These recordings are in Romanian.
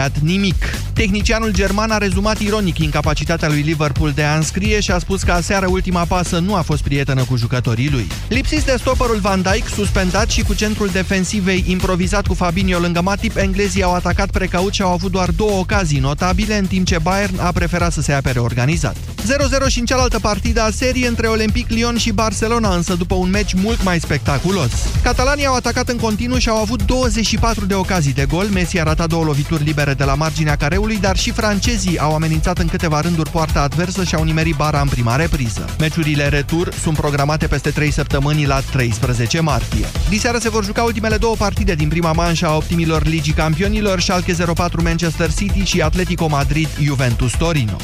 creat nimic. Tehnicianul german a rezumat ironic incapacitatea lui Liverpool de a înscrie și a spus că aseară ultima pasă nu a fost prietenă cu jucătorii lui. Lipsiți de stopperul Van Dijk, suspendat și cu centrul defensivei improvizat cu Fabinho lângă Matip, englezii au atacat precaut și au avut doar două ocazii notabile, în timp ce Bayern a preferat să se apere organizat. 0-0 și în cealaltă partidă a serii între Olympic Lyon și Barcelona, însă după un meci mult mai spectaculos. Catalanii au atacat în continuu și au avut 24 de ocazii de gol. Messi a ratat două lovituri libere de la marginea careului, dar și francezii au amenințat în câteva rânduri poarta adversă și au nimerit bara în prima repriză. Meciurile retur sunt programate peste 3 săptămâni la 13 martie. Diseară se vor juca ultimele două partide din prima manșă a optimilor Ligii Campionilor, Schalke 04 Manchester City și Atletico Madrid Juventus Torino.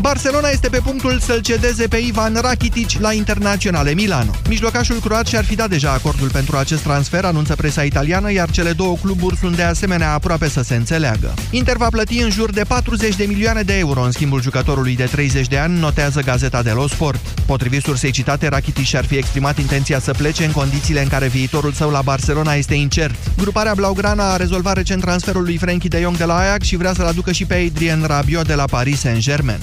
Barcelona este pe punctul să-l cedeze pe Ivan Rakitic la Internaționale Milano. Mijlocașul croat și-ar fi dat deja acordul pentru acest transfer, anunță presa italiană, iar cele două cluburi sunt de asemenea aproape să se înțeleagă. Inter va plăti în jur de 40 de milioane de euro în schimbul jucătorului de 30 de ani, notează Gazeta dello Sport. Potrivit sursei citate, Rakitic și-ar fi exprimat intenția să plece în condițiile în care viitorul său la Barcelona este incert. Gruparea Blaugrana a rezolvat recent transferul lui Frenkie de Jong de la Ajax și vrea să-l aducă și pe Adrien Rabiot de la Paris Saint-Germain.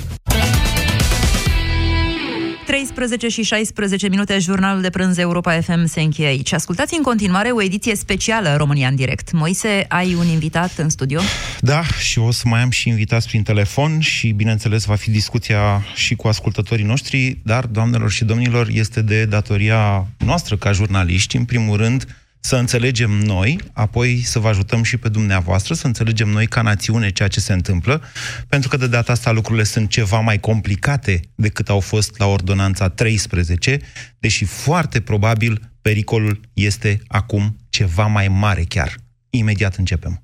13 și 16 minute, jurnalul de prânz Europa FM se încheie aici. Ascultați în continuare o ediție specială România în direct. Moise, ai un invitat în studio? Da, și o să mai am și invitați prin telefon și, bineînțeles, va fi discuția și cu ascultătorii noștri, dar, doamnelor și domnilor, este de datoria noastră ca jurnaliști, în primul rând, să înțelegem noi, apoi să vă ajutăm și pe dumneavoastră, să înțelegem noi ca națiune ceea ce se întâmplă, pentru că de data asta lucrurile sunt ceva mai complicate decât au fost la ordonanța 13, deși foarte probabil pericolul este acum ceva mai mare chiar. Imediat începem.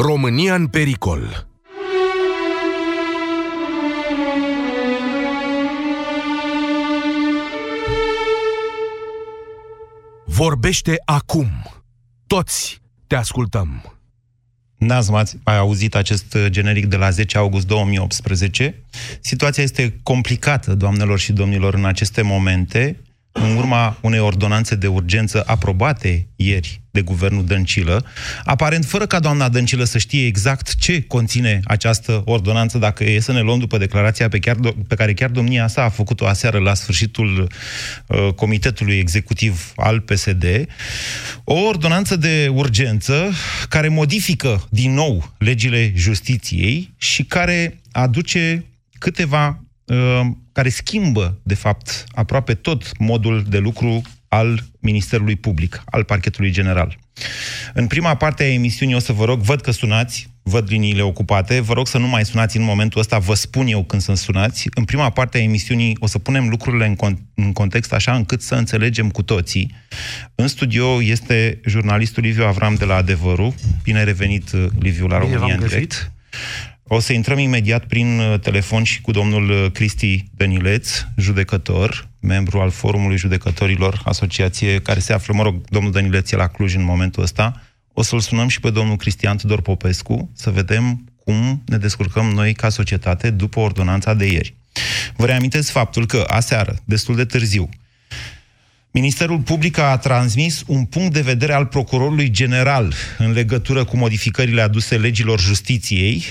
România în pericol Vorbește acum. Toți te ascultăm. N-ați mai auzit acest generic de la 10 august 2018. Situația este complicată, doamnelor și domnilor, în aceste momente în urma unei ordonanțe de urgență aprobate ieri de guvernul Dăncilă, aparent fără ca doamna Dăncilă să știe exact ce conține această ordonanță, dacă e să ne luăm după declarația pe, chiar, pe care chiar domnia sa a făcut-o aseară la sfârșitul uh, Comitetului Executiv al PSD, o ordonanță de urgență care modifică din nou legile justiției și care aduce câteva uh, care schimbă, de fapt, aproape tot modul de lucru al Ministerului Public, al Parchetului General. În prima parte a emisiunii o să vă rog, văd că sunați, văd liniile ocupate, vă rog să nu mai sunați în momentul ăsta, vă spun eu când să sunați. În prima parte a emisiunii o să punem lucrurile în, con- în context așa încât să înțelegem cu toții. În studio este jurnalistul Liviu Avram de la Adevărul. Bine revenit, Liviu, la Bine România în direct. O să intrăm imediat prin uh, telefon și cu domnul uh, Cristi Dănileț, judecător, membru al Forumului Judecătorilor, asociație care se află, mă rog, domnul Dănileț e la Cluj în momentul ăsta. O să-l sunăm și pe domnul Cristian Tudor Popescu să vedem cum ne descurcăm noi ca societate după ordonanța de ieri. Vă reamintesc faptul că aseară, destul de târziu, Ministerul Public a transmis un punct de vedere al procurorului general în legătură cu modificările aduse legilor justiției,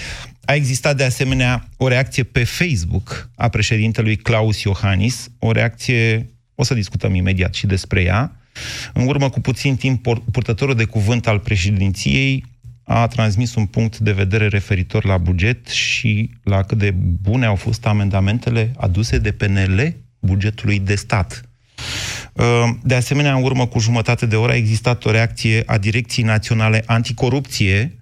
a existat de asemenea o reacție pe Facebook a președintelui Claus Iohannis, o reacție, o să discutăm imediat și despre ea. În urmă cu puțin timp, purtătorul de cuvânt al președinției a transmis un punct de vedere referitor la buget și la cât de bune au fost amendamentele aduse de PNL bugetului de stat. Uh, de asemenea, în urmă cu jumătate de oră a existat o reacție a Direcției Naționale Anticorupție,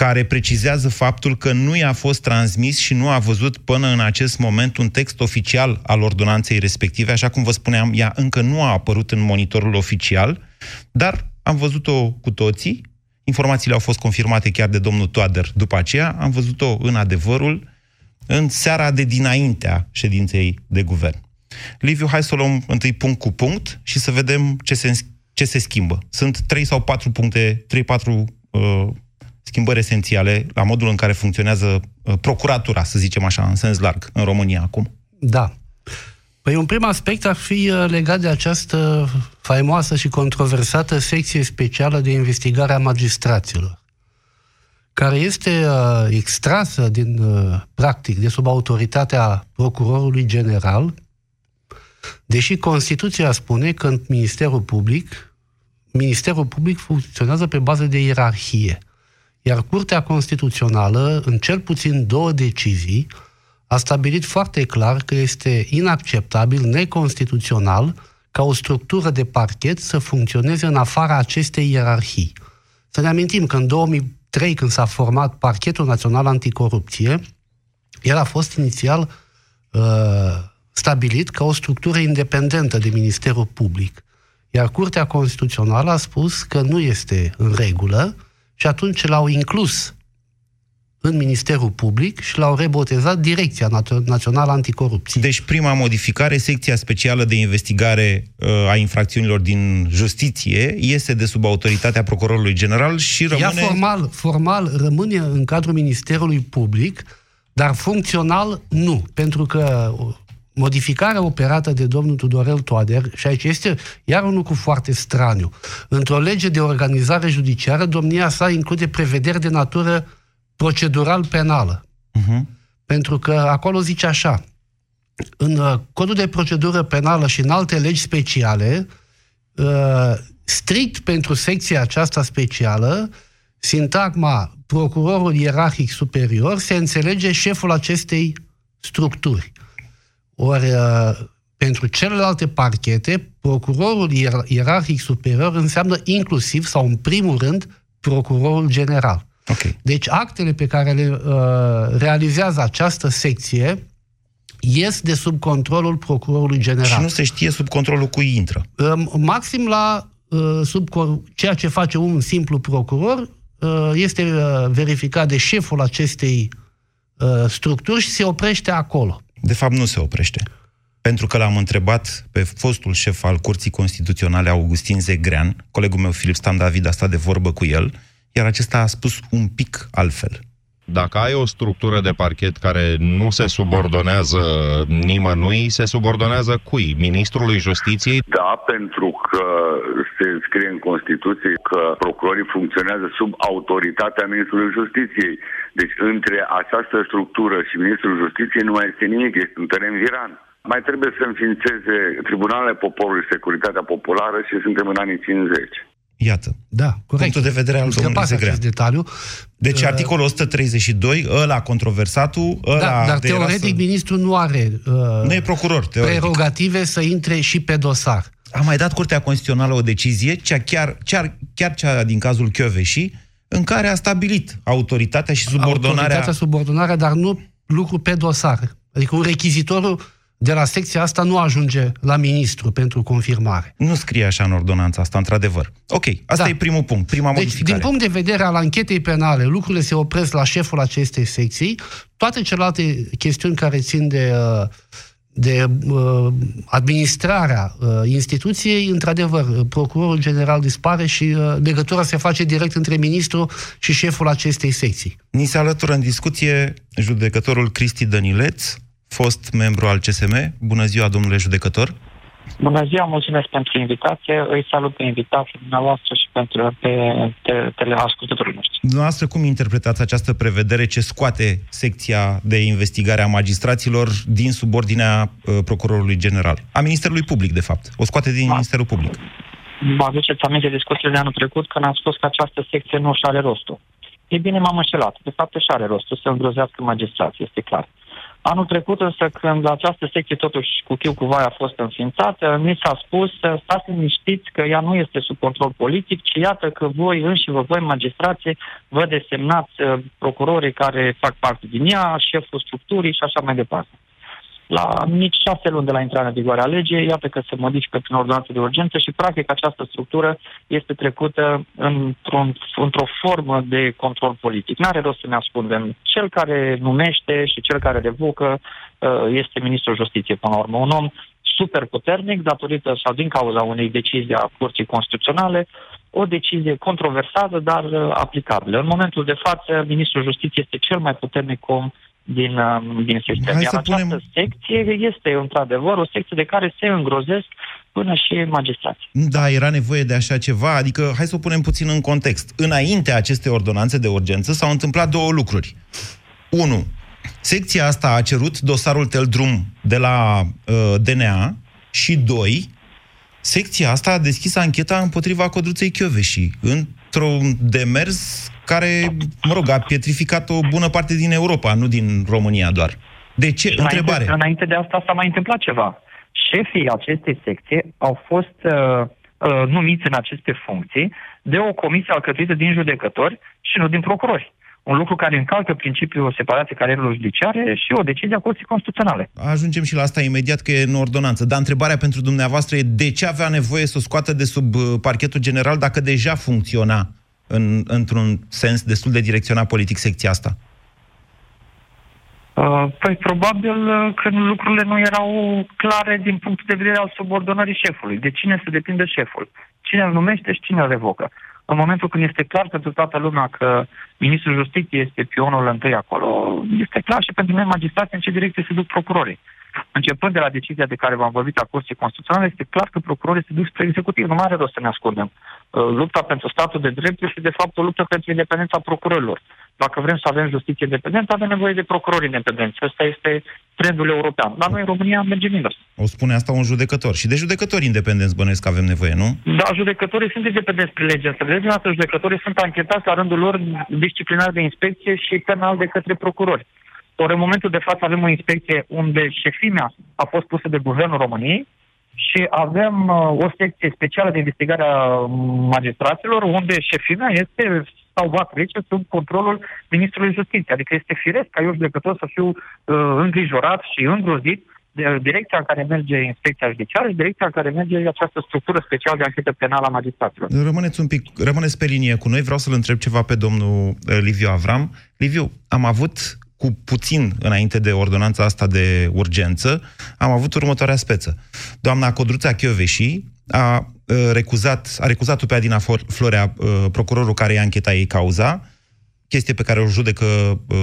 care precizează faptul că nu i-a fost transmis și nu a văzut până în acest moment un text oficial al ordonanței respective. Așa cum vă spuneam, ea încă nu a apărut în monitorul oficial, dar am văzut-o cu toții. Informațiile au fost confirmate chiar de domnul Toader după aceea. Am văzut-o în adevărul în seara de dinaintea ședinței de guvern. Liviu, hai să o luăm întâi punct cu punct și să vedem ce se, ce se schimbă. Sunt trei sau patru puncte, trei, patru uh, schimbări esențiale la modul în care funcționează uh, procuratura, să zicem așa, în sens larg, în România acum. Da. Păi un prim aspect ar fi uh, legat de această faimoasă și controversată secție specială de investigare a magistraților care este uh, extrasă din, uh, practic, de sub autoritatea procurorului general, deși Constituția spune că în Ministerul Public, Ministerul Public funcționează pe bază de ierarhie. Iar Curtea Constituțională, în cel puțin două decizii, a stabilit foarte clar că este inacceptabil, neconstituțional, ca o structură de parchet să funcționeze în afara acestei ierarhii. Să ne amintim că în 2003, când s-a format Parchetul Național Anticorupție, el a fost inițial uh, stabilit ca o structură independentă de Ministerul Public. Iar Curtea Constituțională a spus că nu este în regulă și atunci l-au inclus în Ministerul Public și l-au rebotezat Direcția Națională Anticorupție. Deci prima modificare, secția specială de investigare uh, a infracțiunilor din justiție este de sub autoritatea procurorului general și rămâne... Ea formal, formal rămâne în cadrul Ministerului Public, dar funcțional nu, pentru că modificarea operată de domnul Tudorel Toader, și aici este iar un lucru foarte straniu, într-o lege de organizare judiciară, domnia sa include prevederi de natură procedural penală. Uh-huh. Pentru că acolo zice așa, în uh, codul de procedură penală și în alte legi speciale, uh, strict pentru secția aceasta specială, sintagma procurorul ierarhic superior se înțelege șeful acestei structuri. Ori, uh, pentru celelalte parchete, procurorul ierarhic superior înseamnă inclusiv sau în primul rând procurorul general. Okay. Deci actele pe care le uh, realizează această secție ies de sub controlul procurorului general. Și nu se știe sub controlul cui intră. Uh, maxim la uh, sub ceea ce face un simplu procuror uh, este uh, verificat de șeful acestei uh, structuri și se oprește acolo. De fapt, nu se oprește. Pentru că l-am întrebat pe fostul șef al Curții Constituționale, Augustin Zegrean, colegul meu Filip Stan David a stat de vorbă cu el, iar acesta a spus un pic altfel. Dacă ai o structură de parchet care nu se subordonează nimănui, se subordonează cui? Ministrului Justiției? Da, pentru că se scrie în Constituție că procurorii funcționează sub autoritatea Ministrului Justiției. Deci între această structură și Ministrul Justiției nu mai este nimic, este un teren viran. Mai trebuie să înființeze Tribunalele Poporului Securitatea Populară și suntem în anii 50. Iată. Da, corect. Punctul de vedere al domnului Zegrea. detaliu. Deci uh, articolul 132, ăla controversatul, ăla... Da, dar teoretic să... ministrul nu are uh, nu e procuror, teoretic. prerogative să intre și pe dosar. A mai dat Curtea Constituțională o decizie, cea chiar, chiar, chiar cea din cazul Chioveși, în care a stabilit autoritatea și subordonarea... Autoritatea, subordonarea, dar nu lucru pe dosar. Adică un rechizitorul de la secția asta nu ajunge la ministru pentru confirmare. Nu scrie așa în ordonanța asta, într-adevăr. Ok, asta da. e primul punct, prima deci, modificare. din punct de vedere al anchetei penale, lucrurile se opresc la șeful acestei secții. Toate celelalte chestiuni care țin de, uh, de uh, administrarea uh, instituției, într-adevăr, procurorul general dispare și legătura se face direct între ministru și șeful acestei secții. Ni se alătură în discuție judecătorul Cristi Dănileț, fost membru al CSM. Bună ziua, domnule judecător! Bună ziua, mulțumesc pentru invitație. Îi salut pe invitație dumneavoastră și pentru pe teleascultătorii noștri. Dumneavoastră, cum interpretați această prevedere ce scoate secția de investigare a magistraților din subordinea uh, procurorului general? A Ministerului Public, de fapt. O scoate din Ma. Ministerul Public. Vă aduceți aminte discuțiile de anul trecut când am spus că această secție nu își are rostul. E bine, m-am înșelat. De fapt, își are rostul să îngrozească magistrații, este clar. Anul trecut însă, când această secție totuși cu chiu cu vai a fost înființată, mi s-a spus să stați liniștiți că ea nu este sub control politic, ci iată că voi înși vă, voi magistrații, vă desemnați uh, procurorii care fac parte din ea, șeful structurii și așa mai departe. La nici șase luni de la intrarea în vigoare a legii, iată că se modifică prin ordonanță de urgență și, practic, această structură este trecută într-un, într-o formă de control politic. N-are rost să ne ascundem. Cel care numește și cel care revocă uh, este Ministrul Justiției, până la urmă. Un om super puternic, datorită sau din cauza unei decizii a Curții Constituționale, o decizie controversată, dar uh, aplicabilă. În momentul de față, Ministrul Justiției este cel mai puternic om din, um, din sistem. Hai Iar această punem... secție este, într-adevăr, o secție de care se îngrozesc până și magistrații. Da, era nevoie de așa ceva, adică hai să o punem puțin în context. Înainte acestei ordonanțe de urgență s-au întâmplat două lucruri. Unu, secția asta a cerut dosarul Teldrum de la uh, DNA și doi, secția asta a deschis ancheta împotriva Codruței Chioveși într-un demers care, mă rog, a pietrificat o bună parte din Europa, nu din România doar. De ce? Înainte, Întrebare. Înainte de asta s-a mai întâmplat ceva. Șefii acestei secții au fost uh, uh, numiți în aceste funcții de o comisie alcătuită din judecători și nu din procurori un lucru care încalcă principiul separației carierelor judiciare și o decizie a Curții Constituționale. Ajungem și la asta imediat, că e în ordonanță. Dar întrebarea pentru dumneavoastră e de ce avea nevoie să o scoată de sub uh, parchetul general dacă deja funcționa în, într-un sens destul de direcționat politic secția asta? Uh, păi probabil uh, că lucrurile nu erau clare din punctul de vedere al subordonării șefului. De cine se depinde șeful? Cine îl numește și cine îl revocă? În momentul când este clar pentru toată lumea că Ministrul Justiției este pionul întâi acolo, este clar și pentru noi magistrații în ce direcție se duc procurorii. Începând de la decizia de care v-am vorbit a Curții Constituționale, este clar că procurorii se duc spre executiv. Nu mai are rost să ne ascundem. Uh, lupta pentru statul de drept este de fapt o luptă pentru independența procurorilor. Dacă vrem să avem justiție independentă, avem nevoie de procurori independenți. Ăsta este trendul european. Dar noi în România mergem invers. O spune asta un judecător. Și de judecători independenți bănuiesc că avem nevoie, nu? Da, judecătorii sunt independenți prin lege. Însă legea noastră, judecătorii sunt anchetați la rândul lor disciplinar de inspecție și penal de către procurori. Ori în momentul de față avem o inspecție unde șefimea a fost pusă de Guvernul României și avem uh, o secție specială de investigare a magistraților unde șefimea este sau va trece sub controlul Ministrului Justiției. Adică este firesc ca eu judecător să fiu uh, îngrijorat și îngrozit de direcția în care merge inspecția judiciară și direcția în care merge această structură specială de anchetă penală a magistraților. Rămâneți un pic, rămâneți pe linie cu noi. Vreau să-l întreb ceva pe domnul uh, Liviu Avram. Liviu, am avut cu puțin înainte de ordonanța asta de urgență, am avut următoarea speță. Doamna Codruța Chioveși a recuzat, a recuzat-o pe Adina Florea, procurorul care i-a închetat ei cauza, chestie pe care o judecă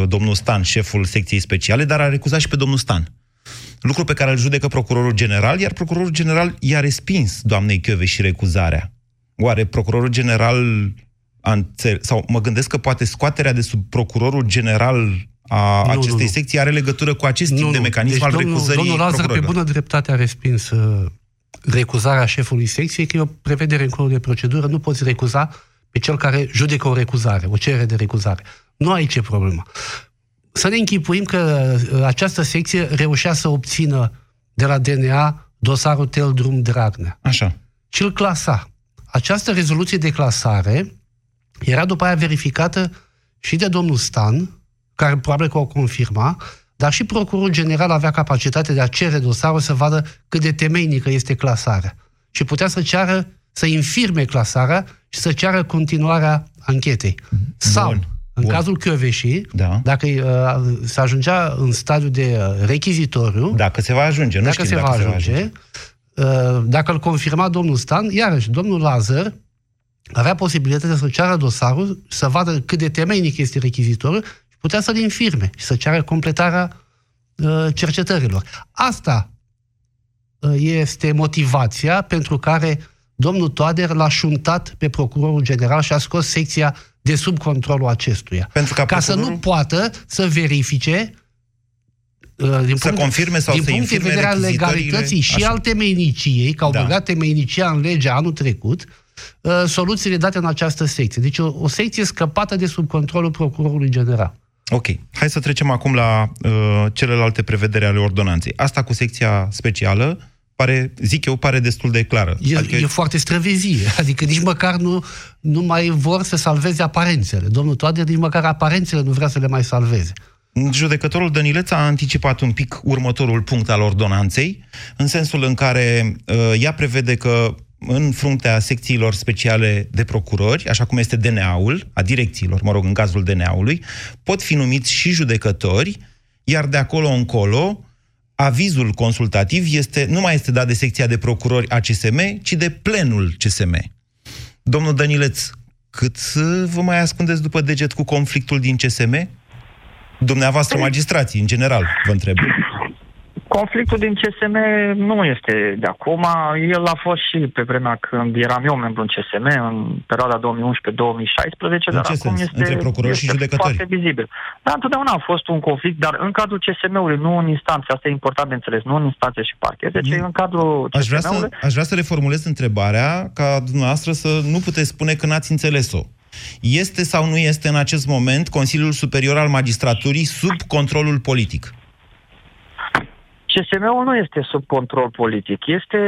domnul Stan, șeful secției speciale, dar a recuzat și pe domnul Stan. Lucru pe care îl judecă procurorul general, iar procurorul general i-a respins doamnei și recuzarea. Oare procurorul general sau mă gândesc că poate scoaterea de sub procurorul general a nu, acestei nu, nu. secții are legătură cu acest tip nu, de mecanism deci, al domnul, recuzării Domnul Lazar, pe bună dreptate, a respins uh, recuzarea șefului secției, că e o prevedere în codul de procedură, nu poți recuza pe cel care judecă o recuzare, o cerere de recuzare. Nu aici e problema. Să ne închipuim că uh, această secție reușea să obțină de la DNA dosarul Tel Drum Dragnea. Așa. Și îl clasa. Această rezoluție de clasare era după aia verificată și de domnul Stan, care probabil că o confirma, dar și procurorul general avea capacitatea de a cere dosarul să vadă cât de temeinică este clasarea. Și putea să ceară, să infirme clasarea și să ceară continuarea anchetei. Bun. Sau, în Bun. cazul Căveșii, da. dacă uh, se ajungea în stadiu de uh, rechizitoriu... Dacă se va ajunge, nu dacă știm se dacă va ajunge, se va ajunge. Uh, dacă îl confirma domnul Stan, iarăși, domnul Lazar avea posibilitatea să ceară dosarul, să vadă cât de temeinic este rechizitorul putea să-l infirme și să ceară completarea uh, cercetărilor. Asta uh, este motivația pentru care domnul Toader l-a șuntat pe procurorul general și a scos secția de sub controlul acestuia. Pentru ca, ca procurorul... să nu poată să verifice uh, din să punct, confirme sau din să punct de vedere al legalității și al temeiniciei, că au da. băgat temeinicia în legea anul trecut, uh, soluțiile date în această secție. Deci o, o secție scăpată de sub controlul procurorului general. Ok. Hai să trecem acum la uh, celelalte prevedere ale ordonanței. Asta cu secția specială pare, zic eu, pare destul de clară. E, adică... e foarte străvezie. Adică nici măcar nu, nu mai vor să salveze aparențele. Domnul Toader nici măcar aparențele nu vrea să le mai salveze. Judecătorul Dănileț a anticipat un pic următorul punct al ordonanței, în sensul în care uh, ea prevede că în fruntea secțiilor speciale de procurori, așa cum este DNA-ul, a direcțiilor, mă rog, în cazul DNA-ului, pot fi numiți și judecători, iar de acolo încolo, avizul consultativ este, nu mai este dat de secția de procurori a CSM, ci de plenul CSM. Domnul Dănileț, cât vă mai ascundeți după deget cu conflictul din CSM? Dumneavoastră magistrații, în general, vă întreb. Conflictul din CSM nu este de acum. El a fost și pe vremea când eram eu membru în CSM, în perioada 2011-2016, dar ce acum sens? este, Între procurori este și judecători? foarte vizibil. Da, întotdeauna a fost un conflict, dar în cadrul CSM-ului, nu în instanțe. Asta e important de înțeles, nu în instanțe și parchete, ci în cadrul Aș vrea, CSM-ului. să, aș vrea să reformulez întrebarea ca dumneavoastră să nu puteți spune că n-ați înțeles-o. Este sau nu este în acest moment Consiliul Superior al Magistraturii sub controlul politic? CSM-ul nu este sub control politic. Este,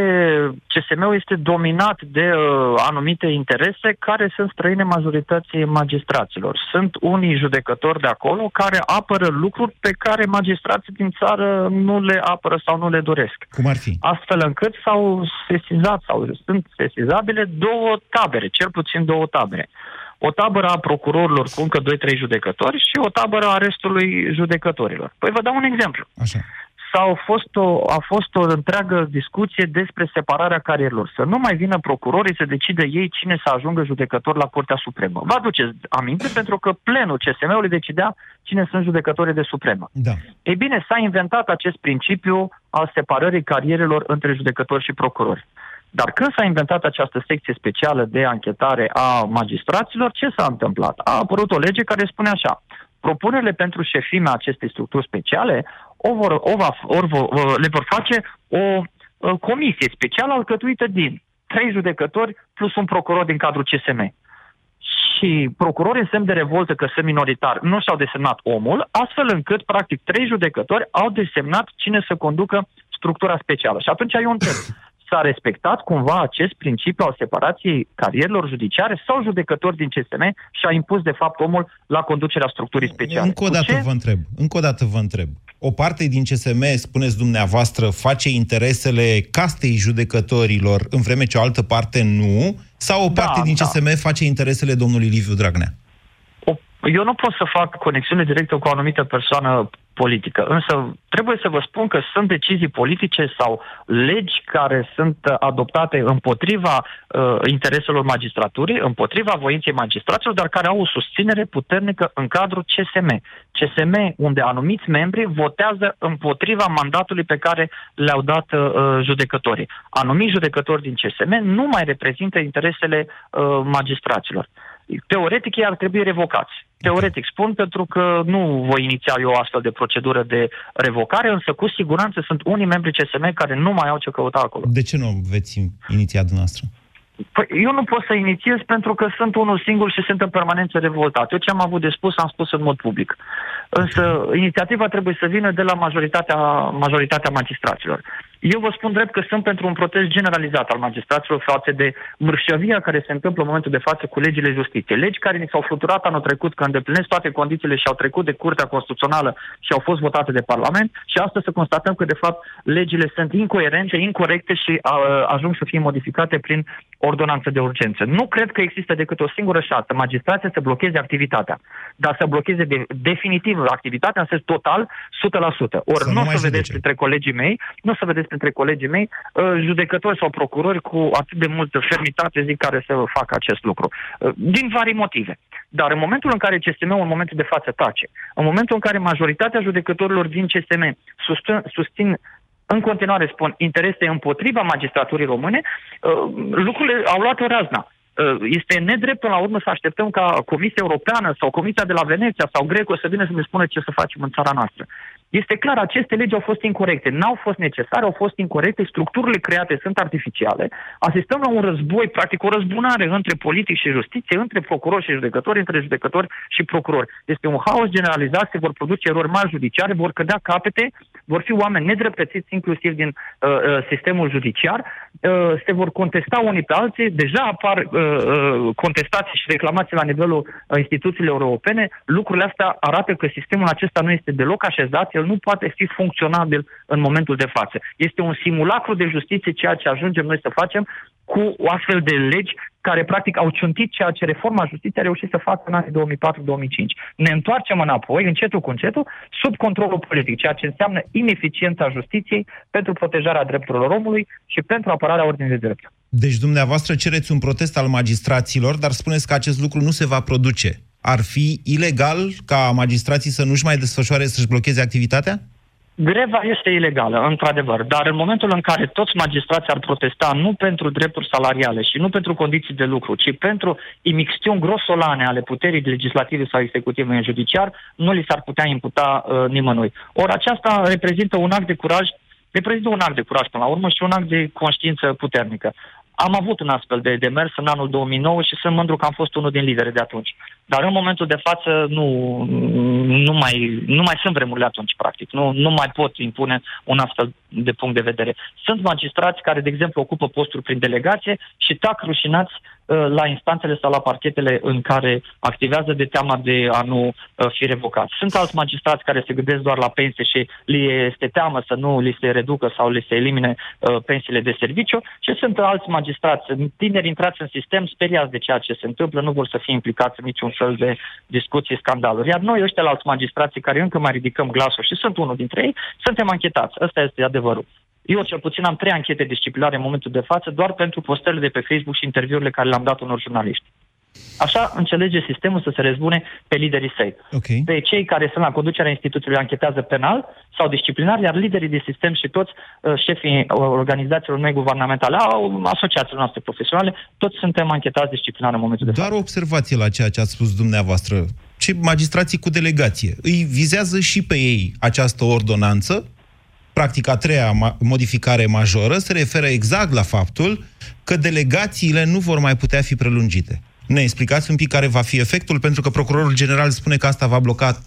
CSM-ul este dominat de uh, anumite interese care sunt străine majorității magistraților. Sunt unii judecători de acolo care apără lucruri pe care magistrații din țară nu le apără sau nu le doresc. Cum ar fi? Astfel încât s-au sesizat sau sunt sesizabile două tabere, cel puțin două tabere. O tabără a procurorilor cu încă 2-3 judecători și o tabără a restului judecătorilor. Păi vă dau un exemplu Așa. Sau a fost, o, a fost o întreagă discuție despre separarea carierelor. Să nu mai vină procurorii să decide ei cine să ajungă judecător la Curtea Supremă. Vă aduceți aminte pentru că plenul CSM-ului decidea cine sunt judecătorii de Supremă. Da. Ei bine, s-a inventat acest principiu al separării carierelor între judecători și procurori. Dar când s-a inventat această secție specială de anchetare a magistraților, ce s-a întâmplat? A apărut o lege care spune așa. Propunerile pentru șefimea acestei structuri speciale o vor, o va, or, vor, le vor face o, o comisie specială alcătuită din trei judecători plus un procuror din cadrul CSM. Și procurorii în semn de revoltă că sunt minoritari nu și-au desemnat omul, astfel încât, practic, trei judecători au desemnat cine să conducă structura specială. Și atunci eu întreb, s-a respectat cumva acest principiu al separației carierelor judiciare sau judecători din CSM și a impus, de fapt, omul la conducerea structurii speciale? Încă o Cu dată ce? vă întreb. Încă o dată vă întreb. O parte din CSM, spuneți dumneavoastră, face interesele castei judecătorilor, în vreme ce o altă parte nu? Sau o Da, parte din da. CSM face interesele domnului Liviu Dragnea? O, eu nu pot să fac conexiune directă cu o anumită persoană politică, însă trebuie să vă spun că sunt decizii politice sau legi care sunt uh, adoptate împotriva uh, intereselor magistraturii, împotriva voinței magistraților, dar care au o susținere puternică în cadrul CSM. CSM, unde anumiți membri votează împotriva mandatului pe care le-au dat uh, judecătorii. Anumiți judecători din CSM nu mai reprezintă interesele uh, magistraților. Teoretic ei ar trebui revocați. Teoretic spun pentru că nu voi iniția eu o astfel de procedură de revocare, însă cu siguranță sunt unii membri CSM care nu mai au ce căuta acolo. De ce nu veți iniția dumneavoastră? Păi eu nu pot să inițiez pentru că sunt unul singur și sunt în permanență revoltat. Eu ce am avut de spus, am spus în mod public. Însă inițiativa trebuie să vină de la majoritatea, majoritatea magistraților. Eu vă spun drept că sunt pentru un protest generalizat al magistraților față de mărșăvia care se întâmplă în momentul de față cu legile justiției. Legi care ni s-au fluturat anul trecut că îndeplinesc toate condițiile și au trecut de Curtea Constituțională și au fost votate de Parlament și astăzi să constatăm că de fapt legile sunt incoerente, incorrecte și a, ajung să fie modificate prin ordonanță de urgență. Nu cred că există decât o singură șansă. Magistrația să blocheze activitatea, dar să blocheze de, definitiv activitatea în sens total, 100%. Ori Să nu nu o mai să vedeți judece. printre colegii mei, nu o să vedeți printre colegii mei uh, judecători sau procurori cu atât de multă fermitate zic care să facă acest lucru. Uh, Din vari motive. Dar în momentul în care CSM-ul în momentul de față tace, în momentul în care majoritatea judecătorilor din CSM susțin, susțin în continuare spun interese împotriva magistraturii române, uh, lucrurile au luat o razna. Uh, Este nedrept până la urmă să așteptăm ca Comisia Europeană sau Comisia de la Veneția sau Greco să vină să ne spună ce să facem în țara noastră. Este clar, aceste legi au fost incorrecte. N-au fost necesare, au fost incorrecte, structurile create sunt artificiale. Asistăm la un război, practic o răzbunare între politic și justiție, între procurori și judecători, între judecători și procurori. Este un haos generalizat, se vor produce erori mari judiciare, vor cădea capete, vor fi oameni nedreptățiți inclusiv din uh, uh, sistemul judiciar, uh, se vor contesta unii pe alții, deja apar uh, uh, contestații și reclamații la nivelul uh, instituțiilor europene. Lucrurile astea arată că sistemul acesta nu este deloc așezat, el nu poate fi funcționabil în momentul de față. Este un simulacru de justiție ceea ce ajungem noi să facem cu o astfel de legi care practic au ciuntit ceea ce reforma justiției a reușit să facă în anii 2004-2005. Ne întoarcem înapoi, încetul cu încetul, sub controlul politic, ceea ce înseamnă ineficiența justiției pentru protejarea drepturilor omului și pentru apărarea ordinii de drept. Deci dumneavoastră cereți un protest al magistraților, dar spuneți că acest lucru nu se va produce ar fi ilegal ca magistrații să nu-și mai desfășoare, să-și blocheze activitatea? Greva este ilegală, într-adevăr, dar în momentul în care toți magistrații ar protesta nu pentru drepturi salariale și nu pentru condiții de lucru, ci pentru imixtiuni grosolane ale puterii legislative sau executive în judiciar, nu li s-ar putea imputa uh, nimănui. Ori aceasta reprezintă un act de curaj reprezintă un act de curaj până la urmă și un act de conștiință puternică. Am avut un astfel de demers în anul 2009 și sunt mândru că am fost unul din lideri de atunci. Dar în momentul de față nu, nu, mai, nu mai sunt vremurile atunci, practic. Nu, nu mai pot impune un astfel de punct de vedere. Sunt magistrați care, de exemplu, ocupă posturi prin delegație și tac rușinați uh, la instanțele sau la parchetele în care activează de teama de a nu uh, fi revocat. Sunt alți magistrați care se gândesc doar la pensie și li este teamă să nu li se reducă sau li se elimine uh, pensiile de serviciu și sunt alți magistrați, tineri intrați în sistem, speriați de ceea ce se întâmplă, nu vor să fie implicați în niciun fel de discuții, scandaluri. Iar noi, ăștia la alți magistrații care încă mai ridicăm glasul și sunt unul dintre ei, suntem anchetați. Asta este adevărul. Eu cel puțin am trei anchete disciplinare în momentul de față doar pentru postările de pe Facebook și interviurile care le-am dat unor jurnaliști. Așa înțelege sistemul să se răzbune pe liderii săi. Okay. Pe cei care sunt la conducerea instituției anchetează penal sau disciplinar, iar liderii de sistem și toți uh, șefii uh, organizațiilor noi guvernamentale, au asociațiile noastre profesionale, toți suntem anchetați disciplinar în momentul de față. Doar o observație la ceea ce ați spus dumneavoastră. Ce magistrații cu delegație. Îi vizează și pe ei această ordonanță practic a treia modificare majoră se referă exact la faptul că delegațiile nu vor mai putea fi prelungite. Ne explicați un pic care va fi efectul, pentru că procurorul general spune că asta va bloca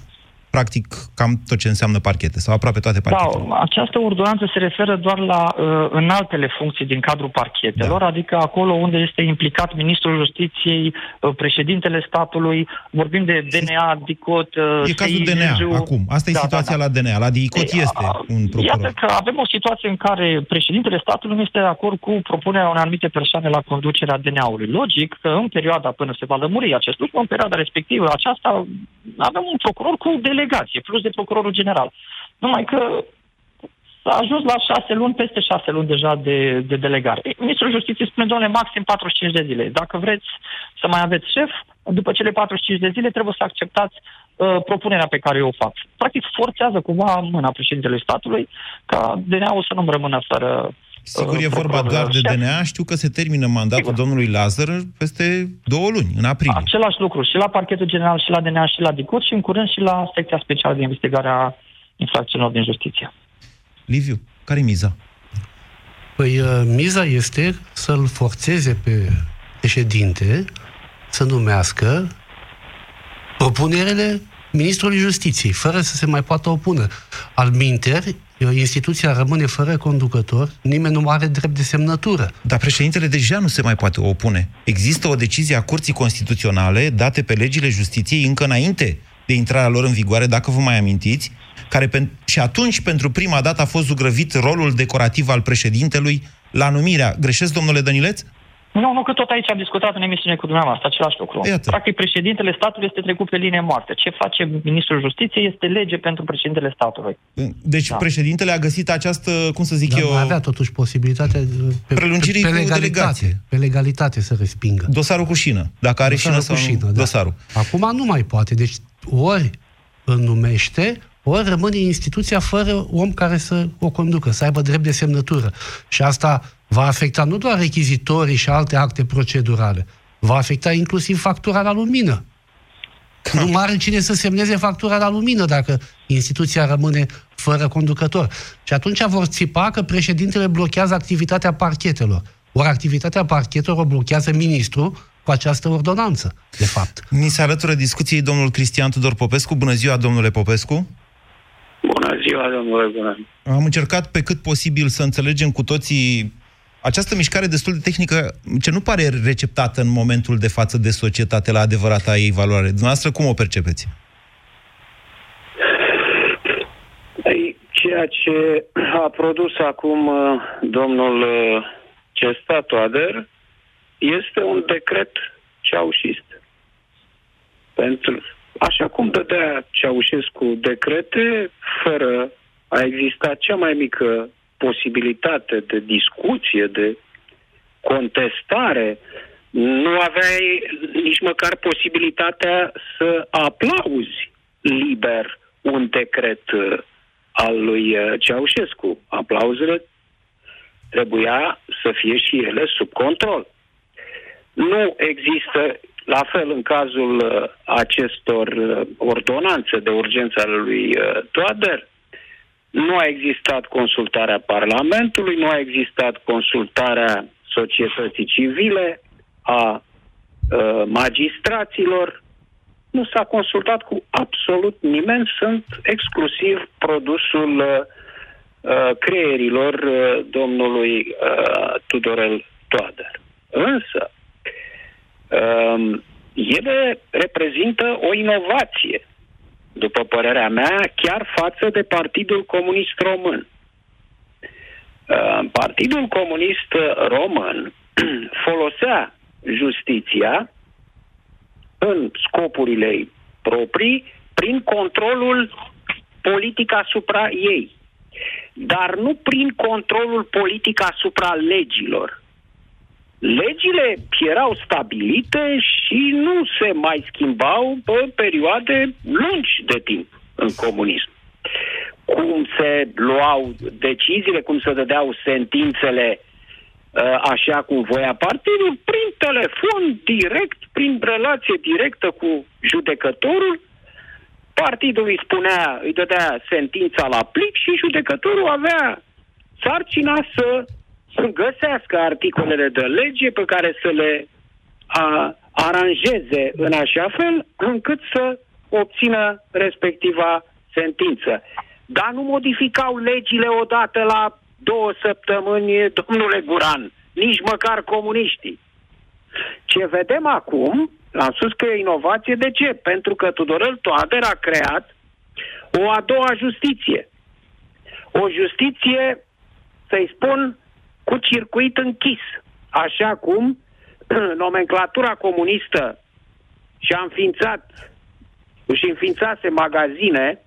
practic cam tot ce înseamnă parchete sau aproape toate da, parchetele. Da, această ordonanță se referă doar la uh, înaltele funcții din cadrul parchetelor, da. adică acolo unde este implicat ministrul justiției, uh, președintele statului, vorbim de DNA, DICOT, uh, E cazul DNA acum. Asta e da, situația da, da. la DNA. La DICOT e, este un procuror. Iată că avem o situație în care președintele statului nu este de acord cu propunerea unei anumite persoane la conducerea DNA-ului. Logic că în perioada până se va lămuri acest lucru, în perioada respectivă aceasta avem un procuror cu dele delegație, plus de procurorul general. Numai că s-a ajuns la șase luni, peste șase luni deja de, de delegare. Ministrul Justiției spune, doamne, maxim 45 de zile. Dacă vreți să mai aveți șef, după cele 45 de zile trebuie să acceptați uh, propunerea pe care eu o fac. Practic forțează cumva mâna președintelui statului ca DNA-ul să nu rămână fără Sigur, e vorba doar de DNA. Știu că se termină mandatul Sigur. domnului Lazar peste două luni, în aprilie. Același lucru și la parchetul general, și la DNA, și la DICOT, și în curând și la secția specială de investigare a infracțiunilor din justiție. Liviu, care e miza? Păi, uh, miza este să-l forțeze pe președinte să numească propunerele ministrului justiției, fără să se mai poată opună. Al minteri, instituția rămâne fără conducător, nimeni nu are drept de semnătură. Dar președintele deja nu se mai poate opune. Există o decizie a Curții Constituționale date pe legile justiției încă înainte de intrarea lor în vigoare, dacă vă mai amintiți, care pen- și atunci, pentru prima dată, a fost zugrăvit rolul decorativ al președintelui la numirea. Greșesc, domnule Dănileț? Nu, nu, că tot aici am discutat în emisiune cu dumneavoastră, același lucru. Iată. Practic, președintele statului este trecut pe linie moarte. Ce face ministrul justiției este lege pentru președintele statului. Deci da. președintele a găsit această, cum să zic Dar eu... avea totuși posibilitatea pe, prelungirii pe, pe legalitate, delegație. Pe legalitate să respingă. Dosarul cu șină. Dacă are dosarul șină sau șină, da. dosarul. Acum nu mai poate. Deci ori îl numește, ori rămâne instituția fără om care să o conducă, să aibă drept de semnătură. Și asta va afecta nu doar rechizitorii și alte acte procedurale, va afecta inclusiv factura la lumină. Nu mai are cine să semneze factura la lumină dacă instituția rămâne fără conducător. Și atunci vor țipa că președintele blochează activitatea parchetelor. Ori activitatea parchetelor o blochează ministru cu această ordonanță, de fapt. Ni se alătură discuției domnul Cristian Tudor Popescu. Bună ziua, domnule Popescu! Bună ziua, domnule Bună. Am încercat pe cât posibil să înțelegem cu toții această mișcare destul de tehnică, ce nu pare receptată în momentul de față de societate la adevărata ei valoare. Dumneavoastră, cum o percepeți? Ei, ceea ce a produs acum uh, domnul uh, Cesta Toader este un decret ceaușist. Pentru, așa cum dădea Ceaușescu decrete, fără a exista cea mai mică posibilitate de discuție, de contestare, nu aveai nici măcar posibilitatea să aplauzi liber un decret uh, al lui uh, Ceaușescu. Aplauzele trebuia să fie și ele sub control. Nu există, la fel în cazul uh, acestor ordonanțe de urgență ale lui Toader, nu a existat consultarea Parlamentului, nu a existat consultarea societății civile, a uh, magistraților. Nu s-a consultat cu absolut nimeni, sunt exclusiv produsul uh, creierilor uh, domnului uh, Tudorel Toader. Însă, uh, ele reprezintă o inovație după părerea mea, chiar față de Partidul Comunist Român. Uh, Partidul Comunist Român folosea justiția în scopurile ei proprii prin controlul politic asupra ei, dar nu prin controlul politic asupra legilor legile erau stabilite și nu se mai schimbau pe perioade lungi de timp în comunism. Cum se luau deciziile, cum se dădeau sentințele uh, așa cum voia partidul, prin telefon, direct, prin relație directă cu judecătorul, partidul îi spunea, îi dădea sentința la plic și judecătorul avea sarcina să să găsească articolele de lege pe care să le a, aranjeze în așa fel încât să obțină respectiva sentință. Dar nu modificau legile odată la două săptămâni, domnule Guran, nici măcar comuniștii. Ce vedem acum, am spus că e inovație, de ce? Pentru că Tudorel Toader a creat o a doua justiție. O justiție, să-i spun, cu circuit închis, așa cum nomenclatura comunistă și-a înființat, își înființase magazine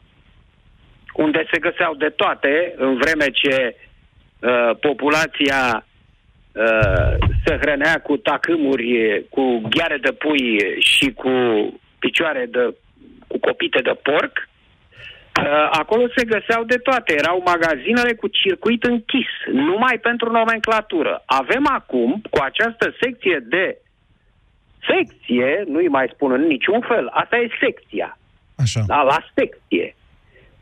unde se găseau de toate, în vreme ce uh, populația uh, se hrănea cu tacâmuri, cu gheare de pui și cu picioare de, cu copite de porc, Uh, acolo se găseau de toate. Erau magazinele cu circuit închis, numai pentru nomenclatură. Avem acum, cu această secție de secție, nu-i mai spun în niciun fel, asta e secția. Așa. Da, la secție.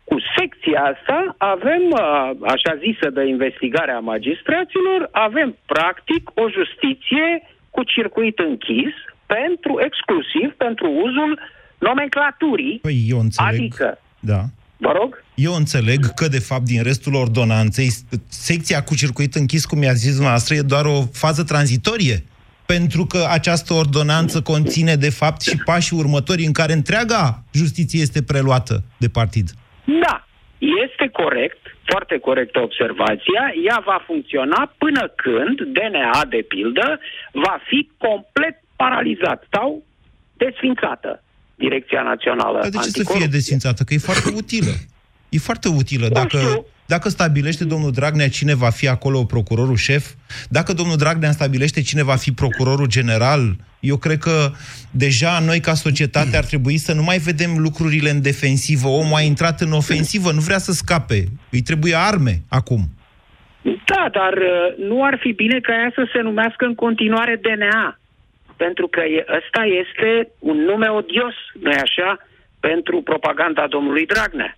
Cu secția asta avem, uh, așa zisă de investigare a magistraților, avem practic o justiție cu circuit închis pentru exclusiv pentru uzul nomenclaturii. Păi eu înțeleg. Adică da. Vă rog? Eu înțeleg că, de fapt, din restul ordonanței, secția cu circuit închis, cum i-a zis dumneavoastră, e doar o fază tranzitorie. Pentru că această ordonanță conține, de fapt, și pașii următori în care întreaga justiție este preluată de partid. Da, este corect, foarte corectă observația. Ea va funcționa până când DNA, de pildă, va fi complet paralizat sau desfințată. Direcția Națională Dar de ce să fie desfințată? Că e foarte utilă. E foarte utilă. Dacă, dacă stabilește domnul Dragnea cine va fi acolo procurorul șef, dacă domnul Dragnea stabilește cine va fi procurorul general, eu cred că deja noi ca societate ar trebui să nu mai vedem lucrurile în defensivă. Omul a intrat în ofensivă, nu vrea să scape. Îi trebuie arme acum. Da, dar uh, nu ar fi bine ca ea să se numească în continuare DNA. Pentru că e, ăsta este un nume odios, nu așa, pentru propaganda domnului Dragnea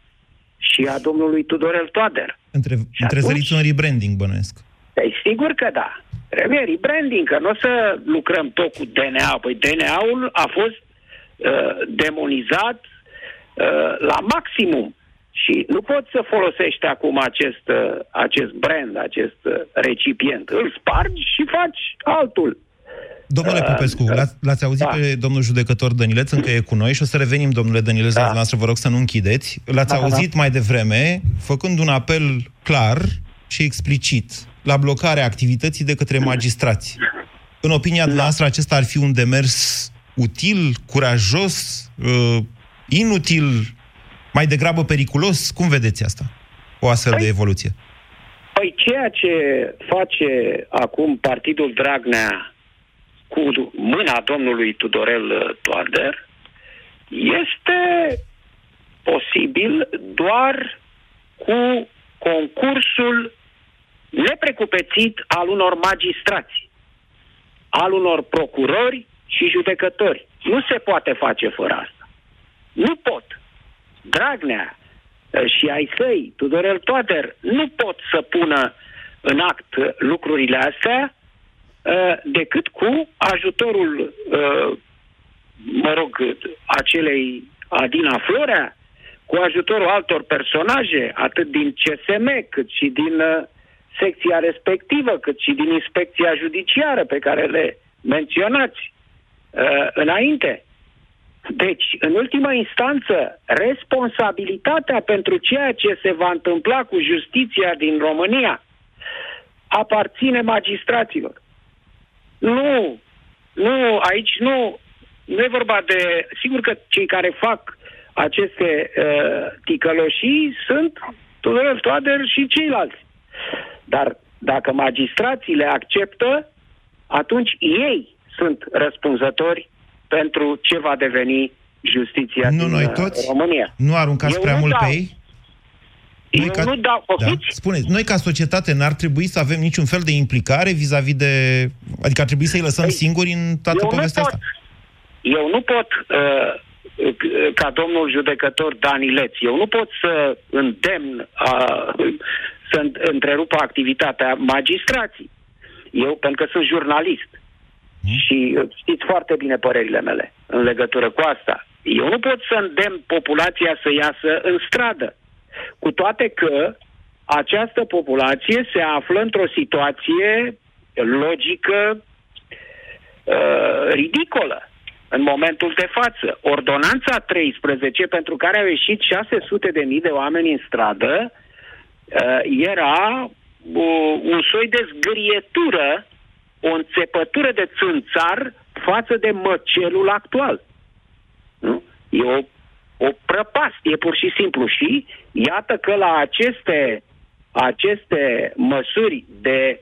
și a domnului Tudorel Toader. Între, întrezăriți un rebranding, bănuiesc. Păi sigur că da. Trebuie rebranding, că nu o să lucrăm tot cu DNA. Păi DNA-ul a fost uh, demonizat uh, la maximum. Și nu poți să folosești acum acest, uh, acest brand, acest uh, recipient. Îl spargi și faci altul. Domnule Uh, Popescu, l-ați, l-ați auzit da. pe domnul judecător Dănileț, încă e cu noi și o să revenim, domnule Dănileț, Da. la dumneavoastră, vă rog să nu închideți. L-ați Da, da, auzit mai devreme, făcând un apel clar și explicit la blocarea activității de către magistrați. În opinia noastră, acesta ar fi un demers util, curajos, uh, inutil, mai degrabă periculos? Cum vedeți asta? O astfel de evoluție. Păi ceea ce face acum Partidul Dragnea cu mâna domnului Tudorel uh, Toader este posibil doar cu concursul neprecupețit al unor magistrați, al unor procurori și judecători. Nu se poate face fără asta. Nu pot. Dragnea eh, și ai săi, Tudorel Toader, nu pot să pună în act eh, lucrurile astea eh, decât cu ajutorul, eh, mă rog, acelei Adina Florea, cu ajutorul altor personaje, atât din CSM, cât și din eh, secția respectivă, cât și din inspecția judiciară pe care le menționați uh, înainte. Deci, în ultimă instanță, responsabilitatea pentru ceea ce se va întâmpla cu justiția din România aparține magistraților. Nu, nu, aici nu, nu e vorba de... Sigur că cei care fac aceste uh, ticăloșii sunt Tudorel Toader și ceilalți. Dar dacă magistrații le acceptă, atunci ei sunt răspunzători pentru ce va deveni justiția Nu din noi uh, toți? România. Nu aruncați Eu prea nu mult dau. pe ei? Eu ca- nu dau, Da. poftiți? Spuneți, noi ca societate n-ar trebui să avem niciun fel de implicare vis-a-vis de... Adică ar trebui să-i lăsăm Păi, singuri în toată eu nu povestea pot, asta. Eu nu pot, uh, uh, ca domnul judecător Danileț, eu nu pot să îndemn uh, să înt- întrerupă activitatea magistrații. Eu, pentru că sunt jurnalist și uh, știți foarte bine părerile mele în legătură cu asta. Eu nu pot să îndemn populația să iasă în stradă. Cu toate că această populație se află într-o situație logică uh, ridicolă în momentul de față. Ordonanța 13, pentru care au ieșit 600 de mii de oameni în stradă, uh, era uh, un soi de zgârietură, o înțepătură de țânțar față de măcelul actual. Nu? E o, o prăpastie pur și simplu și iată că la aceste, aceste măsuri de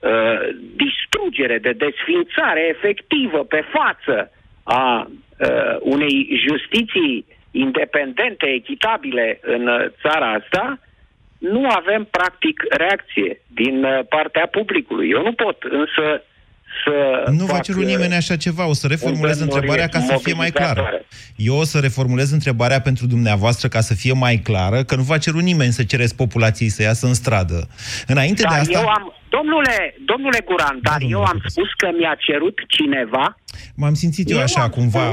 uh, distrugere, de desfințare efectivă pe față a uh, unei justiții independente, echitabile în uh, țara asta, nu avem practic reacție din uh, partea publicului. Eu nu pot însă să Nu va fac, cerut uh, nimeni așa ceva. O să reformulez îndemnuri întrebarea ca să fie mai clară. mobilizatoare. Eu o să reformulez întrebarea pentru dumneavoastră ca să fie mai clară, că nu va cerut nimeni să cereți populației să iasă în stradă. Înainte Dar de asta... eu am, domnule, domnule Guran, dar domnule eu am profesor. spus că mi-a cerut cineva. M-am simțit eu, Eu așa, am cumva,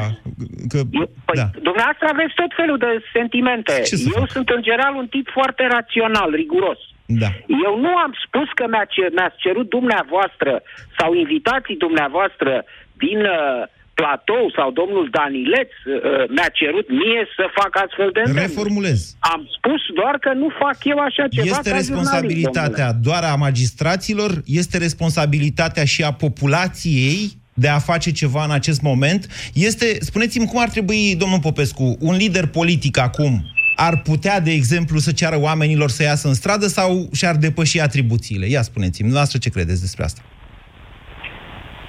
că... Eu, păi, da. dumneavoastră aveți tot felul de sentimente. Ce să eu fac? sunt în general un tip foarte rațional, riguros. Da. Eu nu am spus că mi-a cer, mi-ați cerut dumneavoastră sau invitații dumneavoastră din uh, platou sau domnul Danileț uh, mi-a cerut mie să fac astfel de îndemnuri. Reformulez. Am spus doar că nu fac eu așa ceva Este ca responsabilitatea jurnalist, doar a magistraților, este responsabilitatea și a populației de a face ceva în acest moment. Este, spuneți-mi cum ar trebui, domnul Popescu, un lider politic acum ar putea, de exemplu, să ceară oamenilor să iasă în stradă sau și-ar depăși atribuțiile? Ia spuneți-mi, dumneavoastră ce credeți despre asta?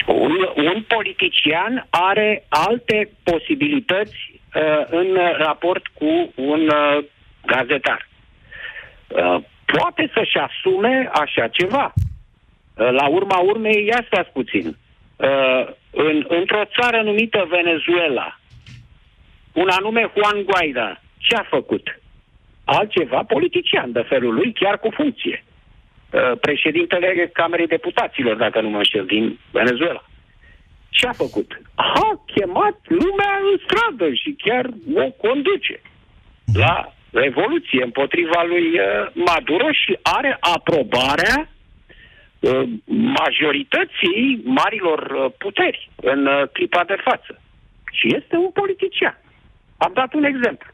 Un, un politician are alte posibilități uh, în raport cu un uh, gazetar. Uh, poate să-și asume așa ceva. Uh, la urma urmei, ia stați puțin. uh, în, într-o țară numită Venezuela, un anume Juan Guaida, ce a făcut? Altceva, politician de felul lui, chiar cu funcție. Uh, președintele Camerei Deputaților, dacă nu mă înșel, din Venezuela. Ce a făcut? A chemat lumea în stradă și chiar o conduce la revoluție împotriva lui uh, Maduro și are aprobarea uh, majorității marilor uh, puteri în clipa de față. Și este un politician. Am dat un exemplu.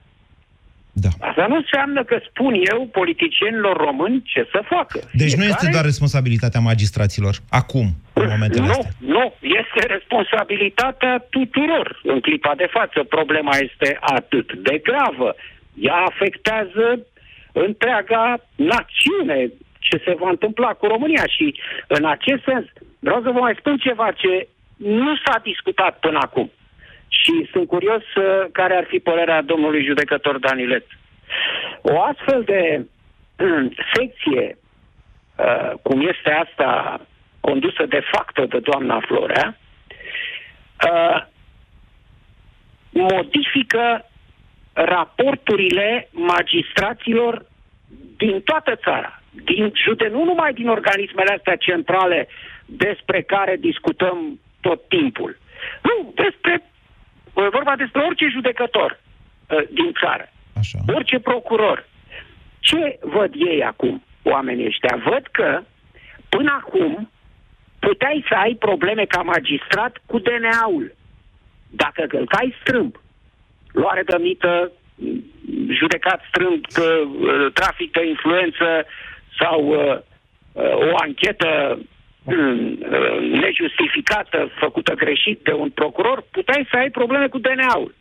Da. Asta nu înseamnă că spun eu politicienilor români ce să facă. Deci Fiecare... nu este doar responsabilitatea magistraților, acum, în momentul Nu, astea. nu, este responsabilitatea tuturor în clipa de față. Problema este atât de gravă ea afectează întreaga națiune ce se va întâmpla cu România și în acest sens vreau să vă mai spun ceva ce nu s-a discutat până acum și sunt curios uh, care ar fi părerea domnului judecător Danilet. O astfel de uh, secție uh, cum este asta condusă de facto de doamna Florea uh, modifică raporturile magistraților din toată țara, din jude, nu numai din organismele astea centrale despre care discutăm tot timpul. Nu, despre, e vorba despre orice judecător uh, din țară, Așa. orice procuror. Ce văd ei acum, oamenii ăștia? Văd că până acum puteai să ai probleme ca magistrat cu DNA-ul. Dacă călcai strâmb, luare de mită, judecat strâmb uh, trafic de influență sau uh, uh, o anchetă uh, nejustificată, făcută greșit de un procuror, puteai să ai probleme cu DNA-ul.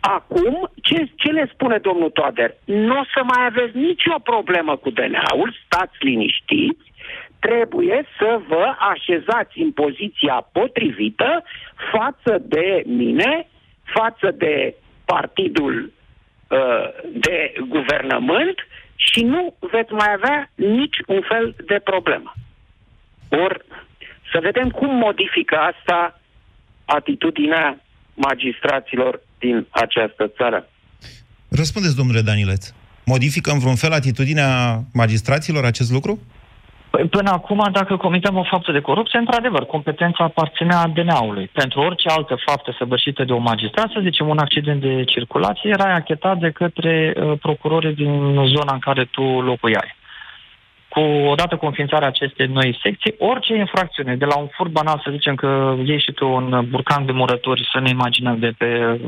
Acum, ce, ce le spune domnul Toader? Nu o să mai aveți nicio problemă cu DNA-ul, stați liniștiți, trebuie să vă așezați în poziția potrivită față de mine, față de partidul uh, de guvernământ și nu veți mai avea nici un fel de problemă. Ori să vedem cum modifică asta atitudinea magistraților din această țară. Răspundeți, domnule Danileț. Modifică în vreun fel atitudinea magistraților acest lucru? Păi până acum, dacă comităm o faptă de corupție, într-adevăr, competența aparținea DNA-ului. Pentru orice altă faptă săvârșită de un magistrat, să zicem un accident de circulație, era achetat de către uh, procurorii din zona în care tu locuiai. Cu odată cu înființarea acestei noi secții, orice infracțiune, de la un furt banal, să zicem că iei și tu un burcan de murături, să ne imaginăm de pe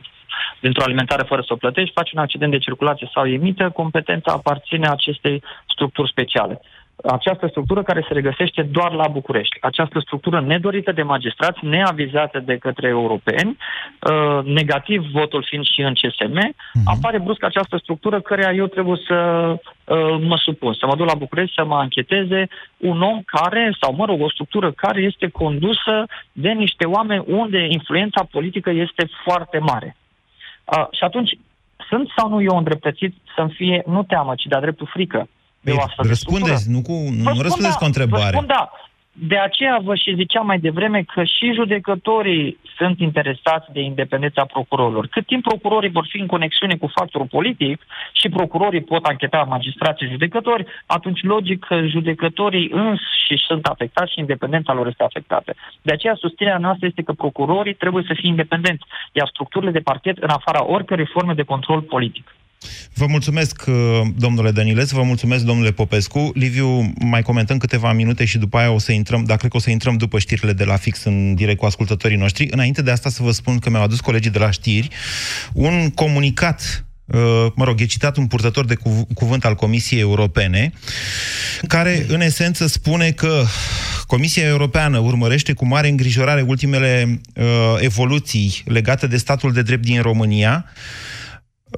dintr-o alimentare fără să o plătești, faci un accident de circulație sau emită, competența aparține acestei structuri speciale această structură care se regăsește doar la București. Această structură nedorită de magistrați, neavizată de către europeni, uh, negativ votul fiind și în CSM, uh-huh. apare brusc această structură care eu trebuie să uh, mă supun, să mă duc la București să mă ancheteze un om care, sau mă rog, o structură care este condusă de niște oameni unde influența politică este foarte mare. Uh, și atunci, sunt sau nu eu îndreptățit să-mi fie, nu teamă, ci de-a dreptul frică, Păi, răspundeți, nu, cu, nu răspundeți da, cu o întrebare. Spun da. De aceea vă și ziceam mai devreme că și judecătorii sunt interesați de independența procurorilor. Cât timp procurorii vor fi în conexiune cu factorul politic și procurorii pot ancheta magistrații judecători, atunci logic că judecătorii înși sunt afectați și independența lor este afectată. De aceea susținerea noastră este că procurorii trebuie să fie independenți, iar structurile de parchet în afara oricărei forme de control politic. Vă mulțumesc, uh, domnule Dănileț, vă mulțumesc, domnule Popescu. Liviu, mai comentăm câteva minute și după aia o să intrăm, dar cred că o să intrăm după știrile de la fix în direct cu ascultătorii noștri. Înainte de asta să vă spun că mi-au adus colegii de la știri un comunicat uh, mă rog, e citat un purtător de cuvânt al Comisiei Europene, care în esență spune că Comisia Europeană urmărește cu mare îngrijorare ultimele uh, evoluții legate de statul de drept din România,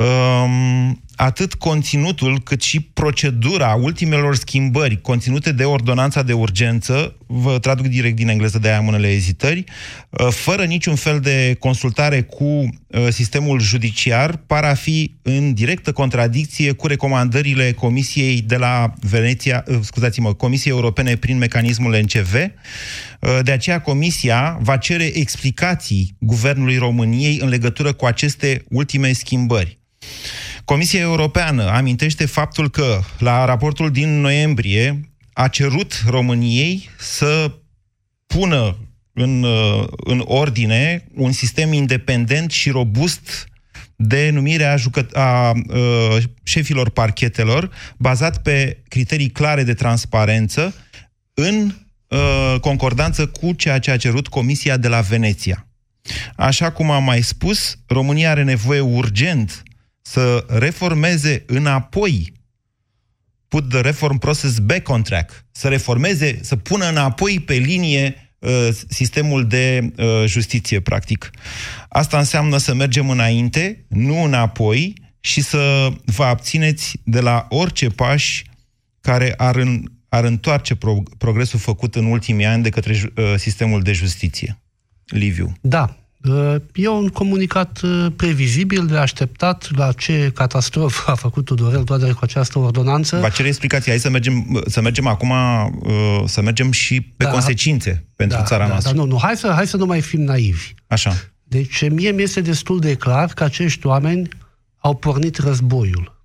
Um, atât conținutul cât și procedura ultimelor schimbări conținute de ordonanța de urgență, vă traduc direct din engleză de aia am unele ezitări, uh, fără niciun fel de consultare cu uh, sistemul judiciar, par a fi în directă contradicție cu recomandările Comisiei de la Veneția, uh, scuzați-mă, Comisiei Europene prin mecanismul NCV. De aceea Comisia va cere explicații Guvernului României în legătură cu aceste ultime schimbări. Comisia Europeană amintește faptul că la raportul din noiembrie a cerut României să pună în, uh, în ordine un sistem independent și robust de numire a, jucă- a, a uh, șefilor parchetelor, bazat pe criterii clare de transparență, în a, uh, concordanță cu ceea ce a cerut Comisia de la Veneția. Așa cum am mai spus, România are nevoie urgent să reformeze înapoi put the reform process back on track, să reformeze, să pună înapoi pe linie uh, sistemul de uh, justiție, practic. Asta înseamnă să mergem înainte, nu înapoi, și să vă abțineți de la orice pași care ar, în, ar întoarce pro, progresul făcut în ultimii ani de către uh, sistemul de justiție. Liviu. Da, Uh, e un comunicat uh, previzibil de așteptat la ce catastrofă a făcut Tudorel Toader cu această ordonanță. Va cere explicații. Hai să mergem, să mergem acum, uh, să mergem și pe da, consecințe pentru da, țara da, noastră. Da, nu, nu. Hai să, hai să nu mai fim naivi. Așa. Deci mie mi este destul de clar că acești oameni au pornit războiul.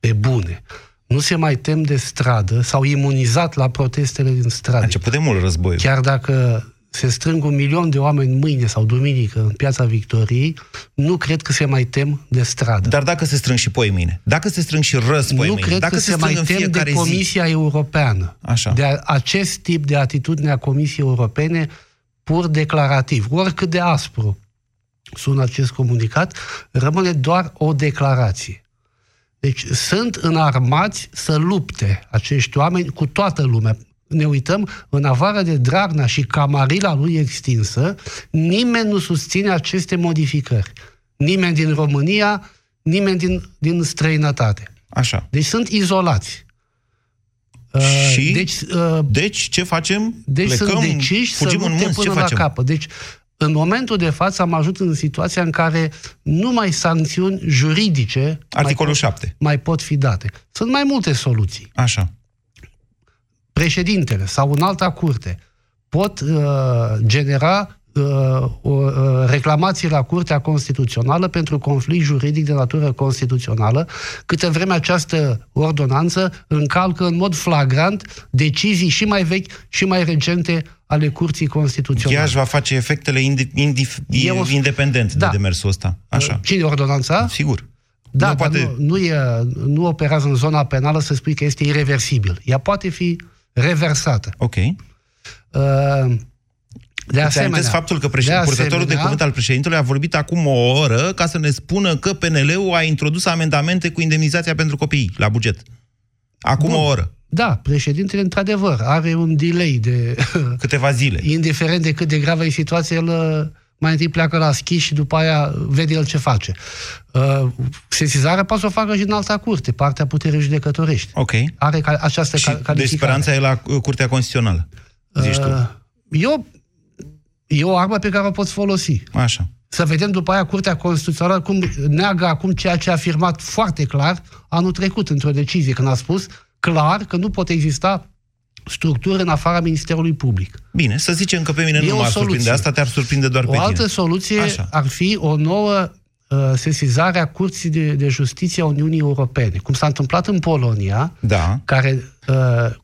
Pe bune. Nu se mai tem de stradă, s-au imunizat la protestele din stradă. A început de mult războiul. Chiar dacă se strâng un milion de oameni mâine sau duminică în piața Victoriei, nu cred că se mai tem de stradă. Dar dacă se strâng și poi mâine, dacă se strâng și răz poi nu mâine, cred dacă că se, se mai tem de Comisia zi. Europeană. Așa. De acest tip de atitudine a Comisiei Europene pur declarativ, oricât de aspru sună acest comunicat, rămâne doar o declarație. Deci sunt înarmați să lupte acești oameni cu toată lumea ne uităm, în afară de Dragnea și camarila lui extinsă, nimeni nu susține aceste modificări. Nimeni din România, nimeni din, din străinătate. Așa. Deci sunt izolați. Și uh, deci, uh, deci ce facem? Deci Plecăm, sunt deciși fugim să în munți, până ce la facem? capăt. Deci în momentul de față am ajuns în situația în care numai sancțiuni juridice Articolul mai pot, 7. mai pot fi date. Sunt mai multe soluții. Așa președintele sau în alta curte pot uh, genera uh, o uh, reclamație la Curtea Constituțională pentru conflict juridic de natură constituțională, câte vreme această ordonanță încalcă în mod flagrant decizii și mai vechi și mai recente ale Curții Constituționale. Ea își va face efectele indi- indi- o... independent da. de demersul ăsta. Așa. Cine ordonanța? Sigur. Da, nu dar poate... nu, nu, e, nu operează în zona penală să spui că este irreversibil. Ea poate fi reversată. Ok. Uh, de asemenea, faptul că președ... de purtătorul de cuvânt al președintelui a vorbit acum o oră ca să ne spună că PNL-ul a introdus amendamente cu indemnizația pentru copii la buget. Acum Bun. o oră. Da, președintele, într-adevăr, are un delay de... Câteva zile. Indiferent de cât de gravă e situația, el uh, mai întâi pleacă la schi și după aia vede el ce face. Uh, sesizarea poate să o facă și în alta curte, partea puterii judecătorești. Ok. Are ca, această și calificare. Deci speranța e la uh, Curtea Constituțională, zici uh, tu. Eu, e o armă pe care o poți folosi. Așa. Să vedem după aia Curtea Constituțională cum neagă acum ceea ce a afirmat foarte clar anul trecut într-o decizie, când a spus clar că nu pot exista structuri în afara Ministerului Public. Bine, să zicem că pe mine e nu m-ar surprinde. Asta te-ar surprinde doar o pe tine. O altă soluție Așa. ar fi o nouă uh, sesizare a Curții de, de Justiție a Uniunii Europene, cum s-a întâmplat în Polonia, da. care uh,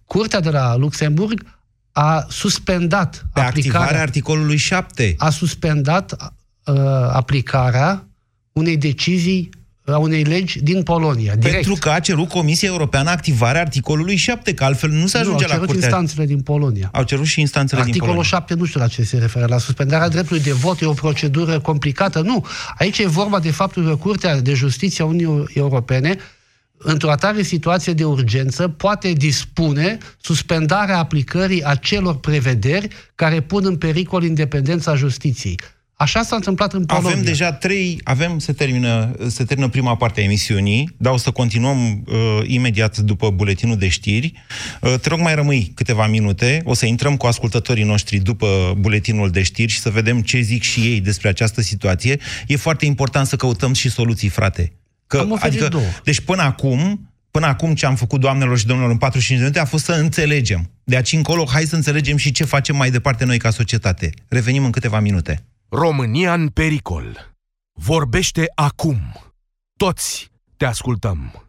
Curtea de la Luxemburg a suspendat pe aplicarea activarea articolului 7. A suspendat uh, aplicarea unei decizii a unei legi din Polonia. Direct. Pentru că a cerut Comisia Europeană activarea articolului 7, că altfel nu se ajunge nu, au la cerut instanțele din Polonia. Au cerut și instanțele Articolul din Polonia. 7 nu știu la ce se referă, la suspendarea dreptului de vot, e o procedură complicată. Nu. Aici e vorba de faptul că Curtea de Justiție a Uniunii Europene într-o atare situație de urgență, poate dispune suspendarea aplicării acelor prevederi care pun în pericol independența justiției. Așa s-a întâmplat în Polonia. Avem deja trei, avem, se termină, se termină prima parte a emisiunii, dar o să continuăm uh, imediat după buletinul de știri. Uh, te rog, mai rămâi câteva minute, o să intrăm cu ascultătorii noștri după buletinul de știri și să vedem ce zic și ei despre această situație. E foarte important să căutăm și soluții, frate. Că, Am oferit adică, două. Deci până acum, până acum ce am făcut doamnelor și domnilor în 45 de minute a fost să înțelegem. De aici încolo, hai să înțelegem și ce facem mai departe noi ca societate. Revenim în câteva minute. România în pericol. Vorbește acum. Toți te ascultăm.